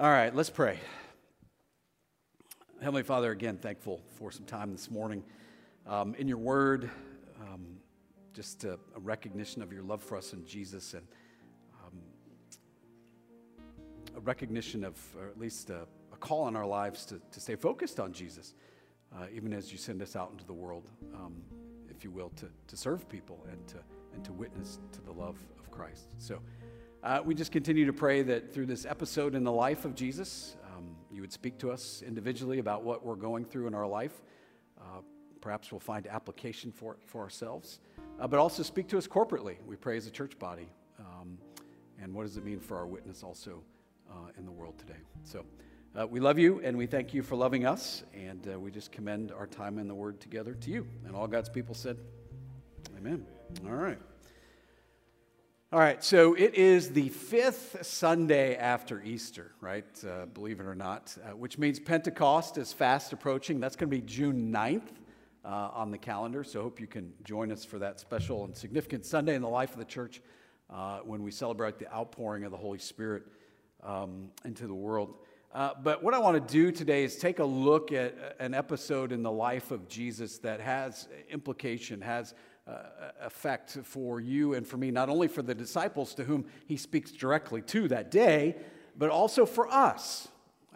All right, let's pray. Heavenly Father, again, thankful for some time this morning um, in your word, um, just a, a, recognition of your love for us in Jesus and um, a recognition of, or at least a, a call in our lives to, to stay focused on Jesus, uh, even as you send us out into the world, um, if you will, to, to serve people and to, and to witness to the love of Christ. So, uh, we just continue to pray that through this episode in the life of Jesus, um, you would speak to us individually about what we're going through in our life. Uh, perhaps we'll find application for it for ourselves, uh, but also speak to us corporately. We pray as a church body. Um, and what does it mean for our witness also uh, in the world today? So uh, we love you and we thank you for loving us. And uh, we just commend our time in the Word together to you. And all God's people said, Amen. All right. All right, so it is the fifth Sunday after Easter, right? Uh, believe it or not, uh, which means Pentecost is fast approaching. That's going to be June 9th uh, on the calendar, so I hope you can join us for that special and significant Sunday in the life of the church uh, when we celebrate the outpouring of the Holy Spirit um, into the world. Uh, but what I want to do today is take a look at an episode in the life of Jesus that has implication, has uh, effect for you and for me, not only for the disciples to whom he speaks directly to that day, but also for us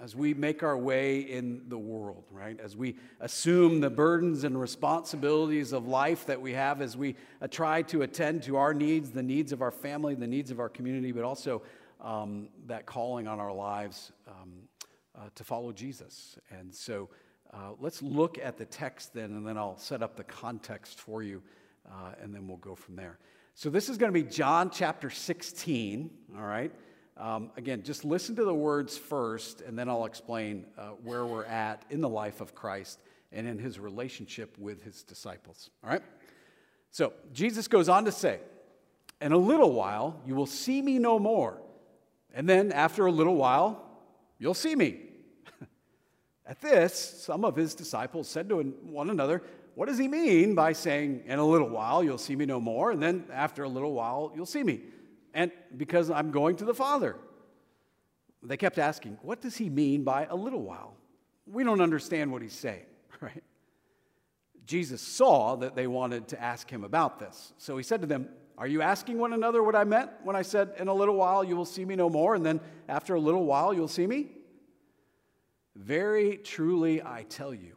as we make our way in the world, right? As we assume the burdens and responsibilities of life that we have, as we uh, try to attend to our needs, the needs of our family, the needs of our community, but also um, that calling on our lives um, uh, to follow Jesus. And so uh, let's look at the text then, and then I'll set up the context for you uh, and then we'll go from there. So, this is going to be John chapter 16, all right? Um, again, just listen to the words first, and then I'll explain uh, where we're at in the life of Christ and in his relationship with his disciples, all right? So, Jesus goes on to say, In a little while, you will see me no more. And then, after a little while, you'll see me. At this, some of his disciples said to one another, what does he mean by saying, in a little while you'll see me no more, and then after a little while you'll see me? And because I'm going to the Father. They kept asking, what does he mean by a little while? We don't understand what he's saying, right? Jesus saw that they wanted to ask him about this. So he said to them, Are you asking one another what I meant when I said, In a little while you will see me no more, and then after a little while you'll see me? Very truly I tell you,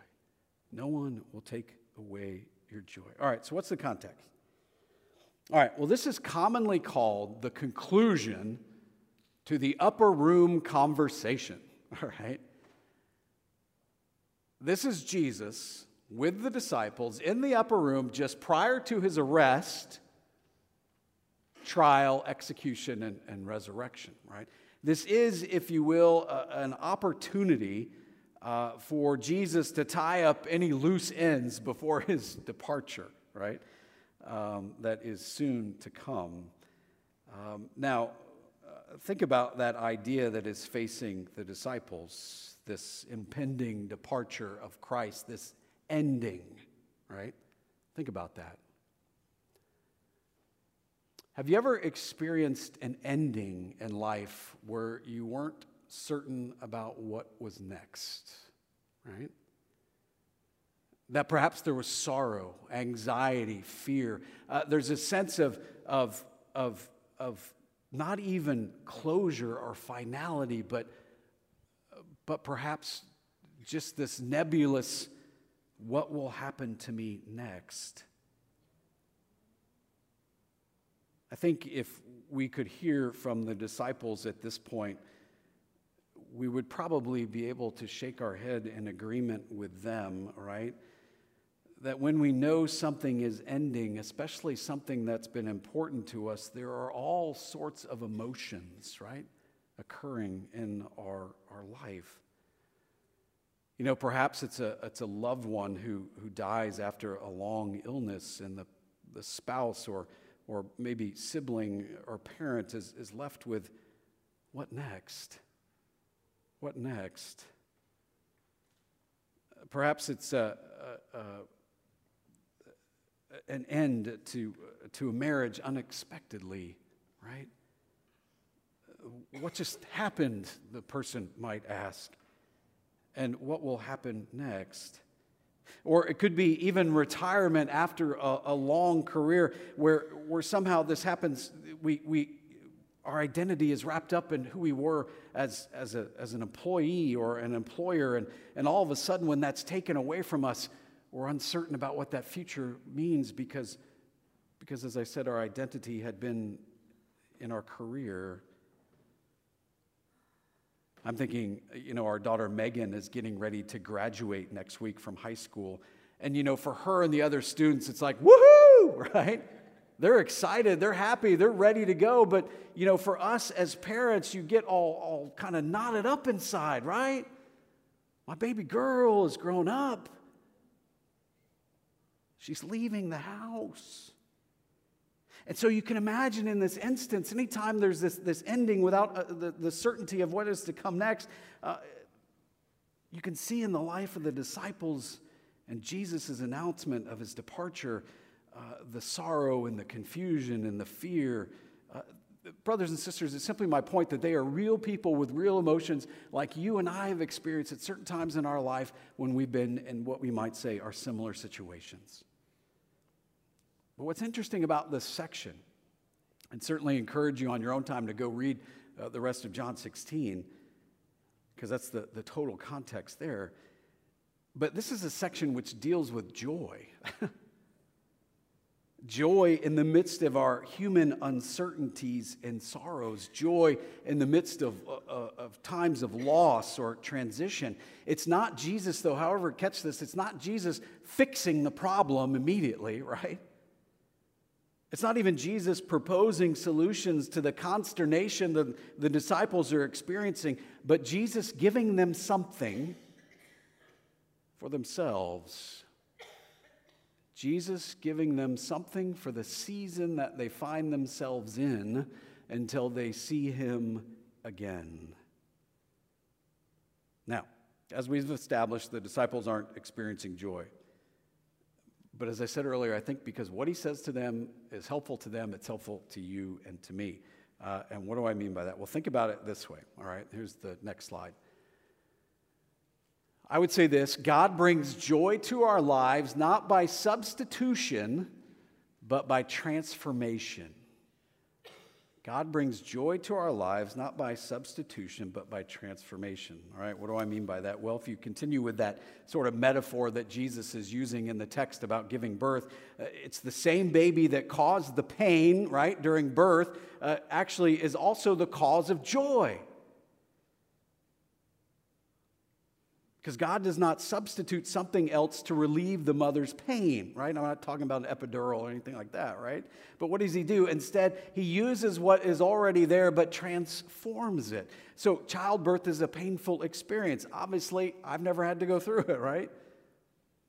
No one will take away your joy. All right, so what's the context? All right, well, this is commonly called the conclusion to the upper room conversation. All right? This is Jesus with the disciples in the upper room just prior to his arrest, trial, execution, and, and resurrection, right? This is, if you will, an opportunity uh, for Jesus to tie up any loose ends before his departure, right? Um, that is soon to come. Um, now, uh, think about that idea that is facing the disciples this impending departure of Christ, this ending, right? Think about that. Have you ever experienced an ending in life where you weren't certain about what was next, right? That perhaps there was sorrow, anxiety, fear. Uh, there's a sense of, of, of, of not even closure or finality, but, but perhaps just this nebulous what will happen to me next? I think if we could hear from the disciples at this point, we would probably be able to shake our head in agreement with them, right? That when we know something is ending, especially something that's been important to us, there are all sorts of emotions, right, occurring in our, our life. You know, perhaps it's a, it's a loved one who, who dies after a long illness, and the, the spouse or, or maybe sibling or parent is, is left with what next? What next? Perhaps it's a, a, a an end to, to a marriage unexpectedly, right? What just happened, the person might ask and what will happen next. Or it could be even retirement after a, a, long career where, where somehow this happens. We, we, our identity is wrapped up in who we were as, as, a, as an employee or an employer. And, and all of a sudden, when that's taken away from us, we're uncertain about what that future means because, because as I said, our identity had been in our career. I'm thinking, you know, our daughter Megan is getting ready to graduate next week from high school. And, you know, for her and the other students, it's like, woohoo, right? They're excited, they're happy, they're ready to go. But, you know, for us as parents, you get all, all kind of knotted up inside, right? My baby girl is grown up. She's leaving the house. And so you can imagine in this instance, anytime there's this, this ending without uh, the, the certainty of what is to come next, uh, you can see in the life of the disciples and Jesus' announcement of his departure the sorrow and the confusion and the fear. Uh, brothers and sisters, it's simply my point that they are real people with real emotions like you and I have experienced at certain times in our life when we've been in what we might say are similar situations. But what's interesting about this section, and certainly encourage you on your own time to go read uh, the rest of John 16, because that's the, the total context there. But this is a section which deals with joy. joy in the midst of our human uncertainties and sorrows, joy in the midst of, uh, uh of times of loss or transition. It's not Jesus, though, however, catch this, it's not Jesus fixing the problem immediately, right? It's not even Jesus proposing solutions to the consternation that the disciples are experiencing, but Jesus giving them something for themselves. Jesus giving them something for the season that they find themselves in until they see him again. Now, as we've established, the disciples aren't experiencing joy. But as I said earlier, I think because what he says to them is helpful to them, it's helpful to you and to me. Uh, and what do I mean by that? Well, think about it this way. All right, here's the next slide. I would say this God brings joy to our lives not by substitution, but by transformation. God brings joy to our lives not by substitution, but by transformation. All right, what do I mean by that? Well, if you continue with that sort of metaphor that Jesus is using in the text about giving birth, uh, it's the same baby that caused the pain, right, during birth, uh, actually is also the cause of joy. Because God does not substitute something else to relieve the mother's pain, right? I'm not talking about an epidural or anything like that, right? But what does he do? Instead, he uses what is already there but transforms it. So, childbirth is a painful experience. Obviously, I've never had to go through it, right?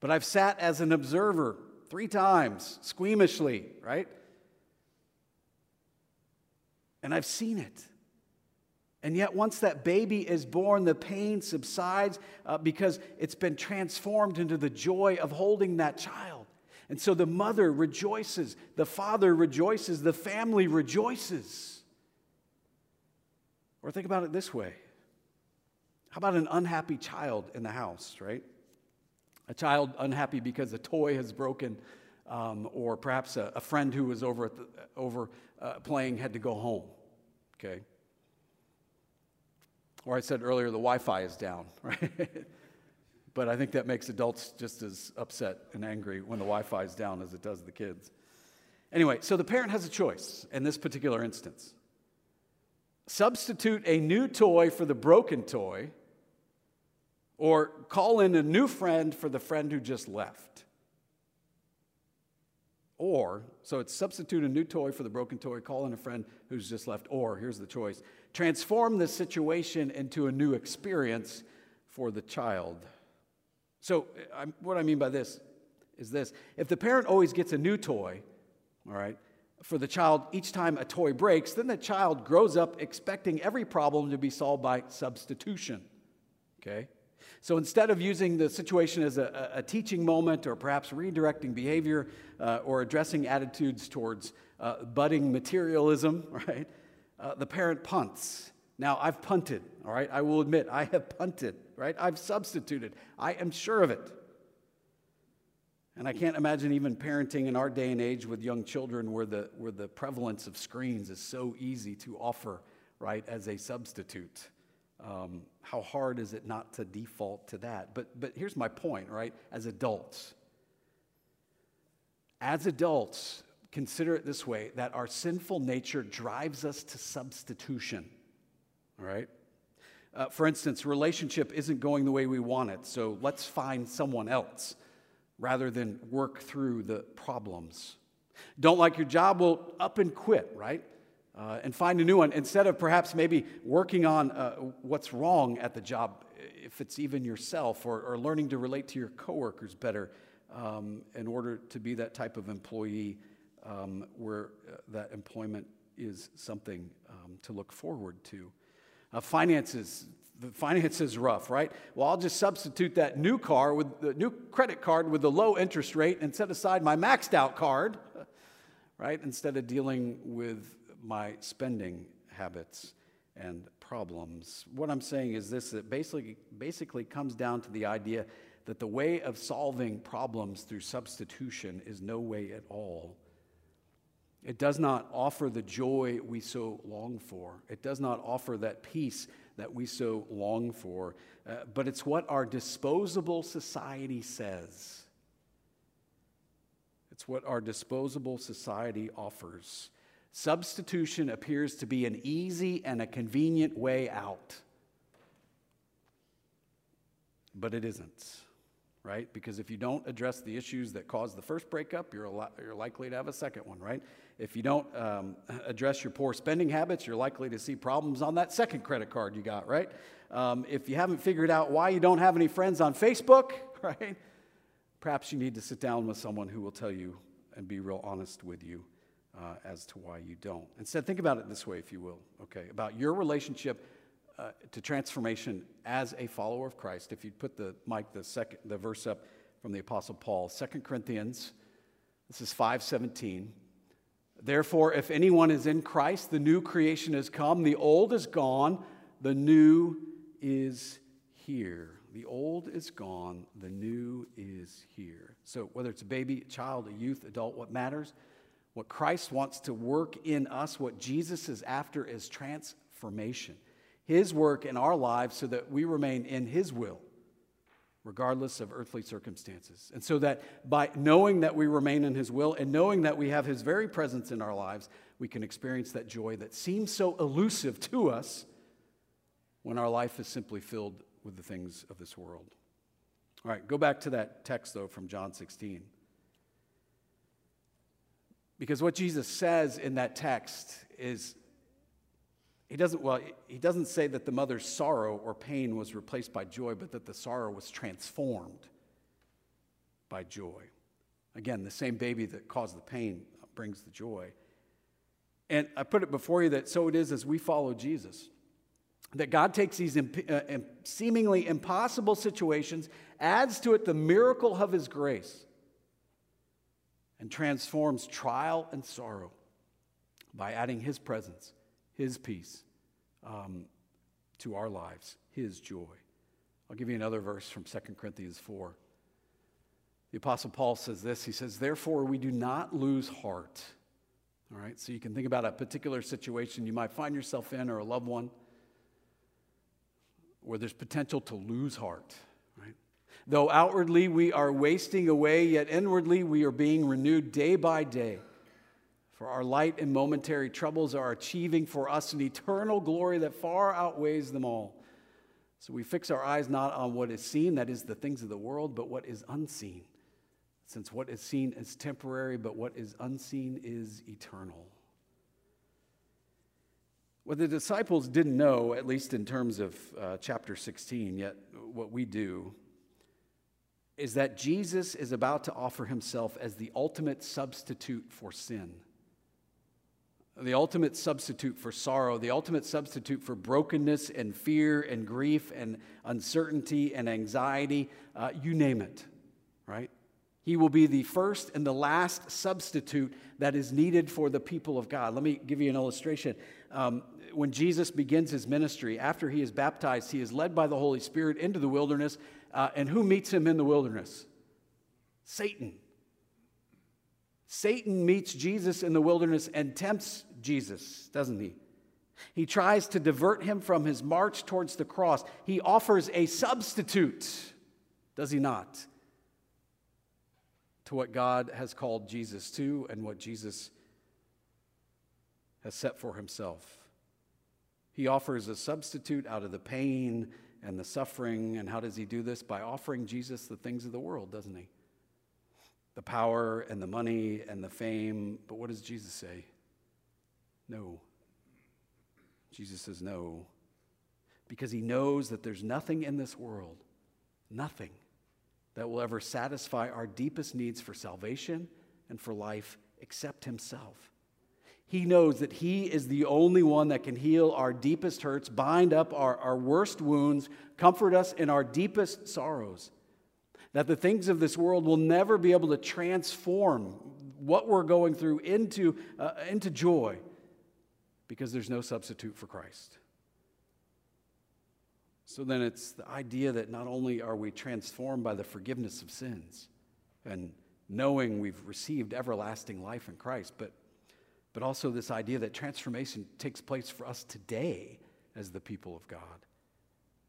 But I've sat as an observer three times, squeamishly, right? And I've seen it. And yet, once that baby is born, the pain subsides uh, because it's been transformed into the joy of holding that child. And so the mother rejoices, the father rejoices, the family rejoices. Or think about it this way how about an unhappy child in the house, right? A child unhappy because a toy has broken, um, or perhaps a, a, friend who was over, the, over uh, playing had to go home, okay? Or I said earlier, the Wi Fi is down, right? but I think that makes adults just as upset and angry when the Wi Fi is down as it does the kids. Anyway, so the parent has a choice in this particular instance substitute a new toy for the broken toy, or call in a new friend for the friend who just left. Or, so it's substitute a new toy for the broken toy, call in a friend who's just left, or here's the choice transform the situation into a new experience for the child. So, I'm, what I mean by this is this if the parent always gets a new toy, all right, for the child each time a toy breaks, then the child grows up expecting every problem to be solved by substitution. Okay? So instead of using the situation as a, a teaching moment or perhaps redirecting behavior uh, or addressing attitudes towards uh, budding materialism, right, uh, the parent punts. Now, I've punted, all right? I will admit, I have punted, right? I've substituted. I am sure of it. And I can't imagine even parenting in our day and age with young children where the, where the prevalence of screens is so easy to offer, right, as a substitute. Um, how hard is it not to default to that? But, but here's my point, right? As adults, as adults, consider it this way that our sinful nature drives us to substitution, all right? Uh, for instance, relationship isn't going the way we want it, so let's find someone else rather than work through the problems. Don't like your job? Well, up and quit, right? Uh, and find a new one instead of perhaps maybe working on uh, what's wrong at the job, if it's even yourself, or, or learning to relate to your coworkers better um, in order to be that type of employee um, where uh, that employment is something um, to look forward to. Uh, finances, the finance is rough, right? Well, I'll just substitute that new car with the new credit card with the low interest rate and set aside my maxed out card, right? Instead of dealing with my spending habits and problems. What I'm saying is this that basically basically comes down to the idea that the way of solving problems through substitution is no way at all. It does not offer the joy we so long for. It does not offer that peace that we so long for, uh, but it's what our disposable society says. It's what our disposable society offers. Substitution appears to be an easy and a convenient way out. But it isn't, right? Because if you don't address the issues that caused the first breakup, you're, you're likely to have a second one, right? If you don't um, address your poor spending habits, you're likely to see problems on that second credit card you got, right? Um, if you haven't figured out why you don't have any friends on Facebook, right? Perhaps you need to sit down with someone who will tell you and be real honest with you uh, as to why you don't. Instead, think about it this way, if you will, okay, about your relationship uh, to transformation as a follower of Christ. If you put the Mike the second the verse up from the Apostle Paul, 2 Corinthians, this is 517. Therefore, if anyone is in Christ, the new creation has come, the old is gone, the new is here. The old is gone, the new is here. So, whether it's a baby, a child, a youth, adult, what matters? What Christ wants to work in us, what Jesus is after, is transformation. His work in our lives so that we remain in His will regardless of earthly circumstances. And so that by knowing that we remain in His will and knowing that we have His very presence in our lives, we can experience that joy that seems so elusive to us when our life is simply filled with the things of this world. All right, go back to that text, though, from John 16. Because what Jesus says in that text is he doesn't, well, he doesn't say that the mother's sorrow or pain was replaced by joy, but that the sorrow was transformed by joy. Again, the same baby that caused the pain brings the joy. And I put it before you that so it is as we follow Jesus. That God takes these imp- uh, seemingly impossible situations, adds to it the miracle of His grace, and transforms trial and sorrow by adding His presence his peace um, to our lives, His joy. I'll give you another verse from 2 Corinthians 4. The Apostle Paul says this He says, Therefore, we do not lose heart. All right, so you can think about a particular situation you might find yourself in or a loved one where there's potential to lose heart, right? Though outwardly we are wasting away, yet inwardly we are being renewed day by day. For our light and momentary troubles are achieving for us an eternal glory that far outweighs them all. So we fix our eyes not on what is seen, that is the things of the world, but what is unseen. Since what is seen is temporary, but what is unseen is eternal. What the disciples didn't know, at least in terms of uh, chapter 16, yet what we do, is that Jesus is about to offer himself as the ultimate substitute for sin, the ultimate substitute for sorrow, the ultimate substitute for brokenness and fear and grief and uncertainty and anxiety, uh, you name it, right? He will be the first and the last substitute that is needed for the people of God. Let me give you an illustration. Um, when Jesus begins his ministry, after he is baptized, he is led by the Holy Spirit into the wilderness. Uh, and who meets him in the wilderness? Satan. Satan meets Jesus in the wilderness and tempts Jesus, doesn't he? He tries to divert him from his march towards the cross. He offers a substitute, does he not? To what God has called Jesus to and what Jesus has set for himself. He offers a substitute out of the pain and the suffering. And how does he do this? By offering Jesus the things of the world, doesn't he? The power and the money and the fame. But what does Jesus say? No. Jesus says no. Because he knows that there's nothing in this world, nothing, that will ever satisfy our deepest needs for salvation and for life except himself. He knows that He is the only one that can heal our deepest hurts, bind up our, our worst wounds, comfort us in our deepest sorrows. That the things of this world will never be able to transform what we're going through into, uh, into joy because there's no substitute for Christ. So then it's the idea that not only are we transformed by the forgiveness of sins and knowing we've received everlasting life in Christ, but but also this idea that transformation takes place for us today as the people of God,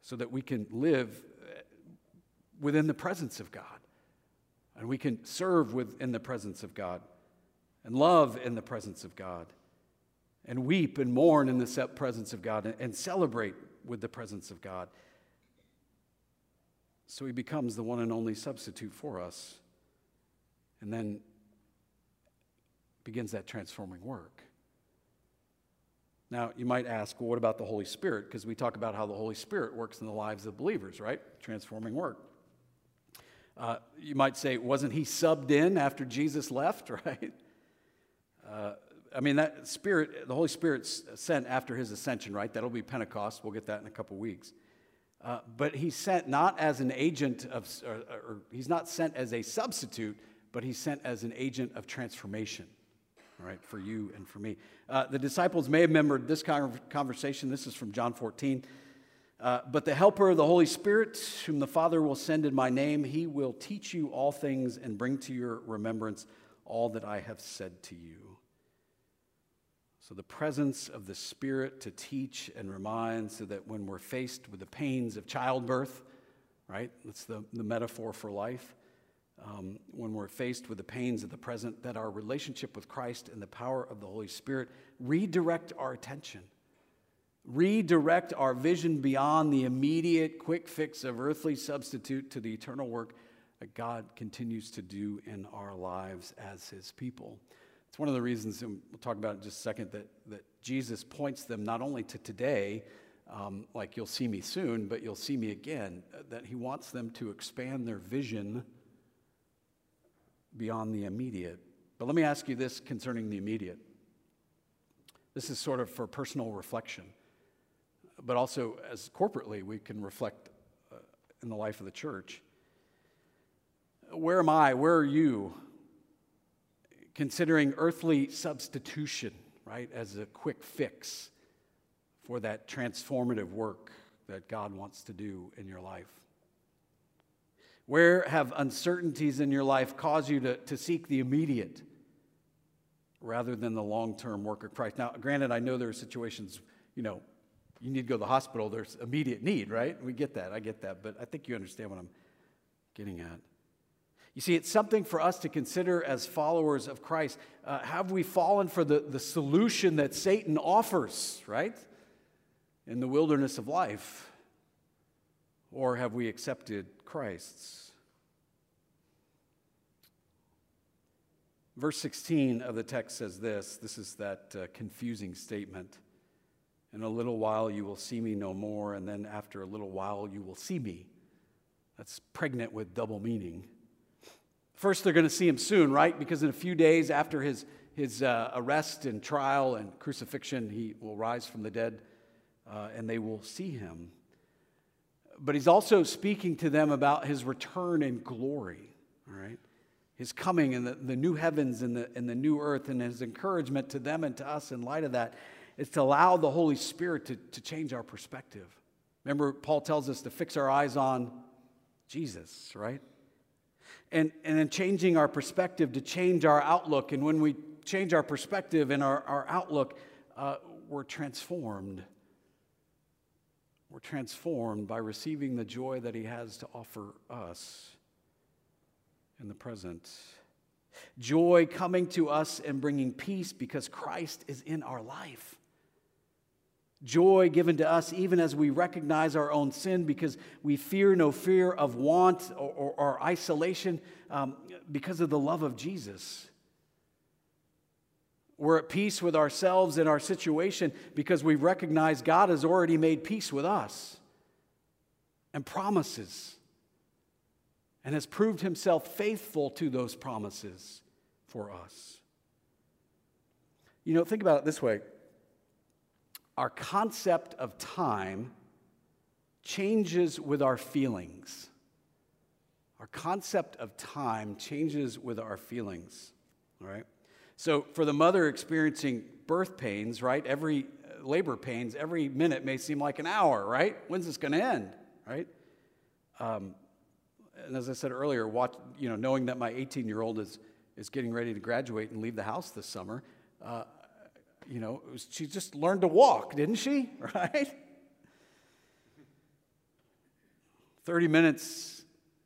so that we can live within the presence of God, and we can serve within the presence of God, and love in the presence of God, and weep and mourn in the presence of God, and celebrate with the presence of God. So he becomes the one and only substitute for us. And then begins that transforming work. Now, you might ask, well, what about the Holy Spirit? Because we talk about how the Holy Spirit works in the lives of believers, right? Transforming work. Uh, you might say, wasn't he subbed in after Jesus left, right? Uh, I mean, that Spirit, the Holy Spirit's sent after his ascension, right? That'll be Pentecost. We'll get that in a couple weeks. Uh, but he's sent not as an agent of, or, or he's not sent as a substitute, but he's sent as an agent of transformation right, for you and for me. Uh, the disciples may have remembered this conversation. This is from John 14. Uh, but the Helper, the Holy Spirit, whom the Father will send in my name, he will teach you all things and bring to your remembrance all that I have said to you. So, the presence of the Spirit to teach and remind, so that when we're faced with the pains of childbirth, right? That's the, the metaphor for life um, when we're faced with the pains of the present, that our relationship with Christ and the power of the Holy Spirit redirect our attention, redirect our vision beyond the immediate quick fix of earthly substitute to the eternal work that God continues to do in our lives as His people. It's one of the reasons, and we'll talk about in just a second, that, that Jesus points them not only to today, um, like you'll see me soon, but you'll see me again, that He wants them to expand their vision beyond the immediate. But let me ask you this concerning the immediate. This is sort of for personal reflection, but also as corporately, we can reflect uh, in the life of the church. Where am I? Where are you? Considering earthly substitution, right, as a quick fix for that transformative work that God wants to do in your life. Where have uncertainties in your life caused you to, to seek the immediate rather than the long term work of Christ? Now, granted, I know there are situations, you know, you need to go to the hospital, there's immediate need, right? We get that, I get that, but I think you understand what I'm getting at. You see, it's something for us to consider as followers of Christ. Uh, have we fallen for the, the solution that Satan offers, right? In the wilderness of life? Or have we accepted Christ's? Verse 16 of the text says this this is that uh, confusing statement. In a little while you will see me no more, and then after a little while you will see me. That's pregnant with double meaning. First, they're going to see him soon, right? Because in a few days after his, his uh, arrest and trial and crucifixion, he will rise from the dead uh, and they will see him. But he's also speaking to them about his return in glory, all right? His coming and the, the new heavens and the, and the new earth, and his encouragement to them and to us in light of that is to allow the Holy Spirit to, to change our perspective. Remember, Paul tells us to fix our eyes on Jesus, right? And, and then changing our perspective to change our outlook. And when we change our perspective and our, our outlook, uh, we're transformed. We're transformed by receiving the joy that He has to offer us in the present. Joy coming to us and bringing peace because Christ is in our life. Joy given to us even as we recognize our own sin because we fear no fear of want or, or, or isolation um, because of the love of Jesus. We're at peace with ourselves and our situation because we recognize God has already made peace with us and promises and has proved himself faithful to those promises for us. You know, think about it this way our concept of time changes with our feelings. Our concept of time changes with our feelings, all right? So, for the mother experiencing birth pains, right, every uh, labor pains, every minute may seem like an hour, right? When's this going to end, right? Um, and as I said earlier, watch, you know, knowing that my 18 year old is, is getting ready to graduate and leave the house this summer, uh, you know, was, she just learned to walk, didn't she? Right? 30 minutes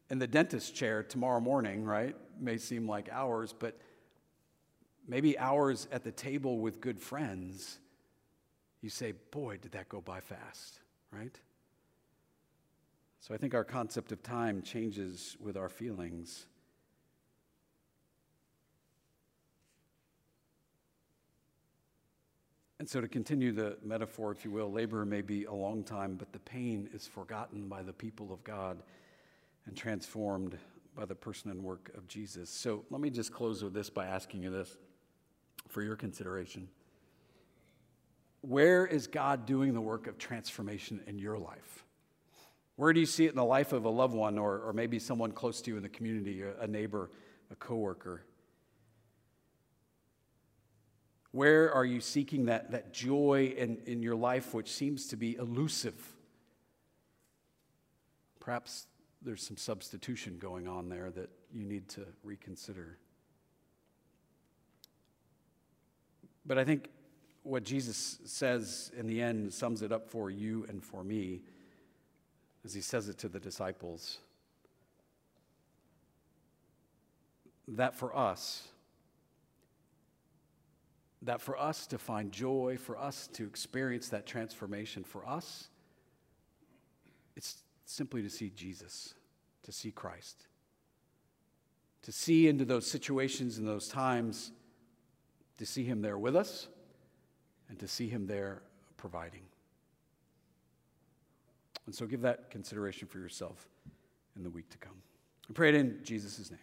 in the dentist chair tomorrow morning, right, may seem like hours, but maybe hours at the table with good friends, you say, boy, did that go by fast, right? So I think our concept of time changes with our feelings. And so, to continue the metaphor, if you will, labor may be a long time, but the pain is forgotten by the people of God and transformed by the person and work of Jesus. So, let me just close with this by asking you this for your consideration. Where is God doing the work of transformation in your life? Where do you see it in the life of a loved one or, or maybe someone close to you in the community, a neighbor, a coworker? Where are you seeking that, that joy in, in your life which seems to be elusive? Perhaps there's some substitution going on there that you need to reconsider. But I think what Jesus says in the end sums it up for you and for me as he says it to the disciples. That for us, that for us to find joy, for us to experience that transformation, for us, it's simply to see Jesus, to see Christ, to see into those situations and those times, to see Him there with us, and to see Him there providing. And so give that consideration for yourself in the week to come. I pray it in Jesus' name.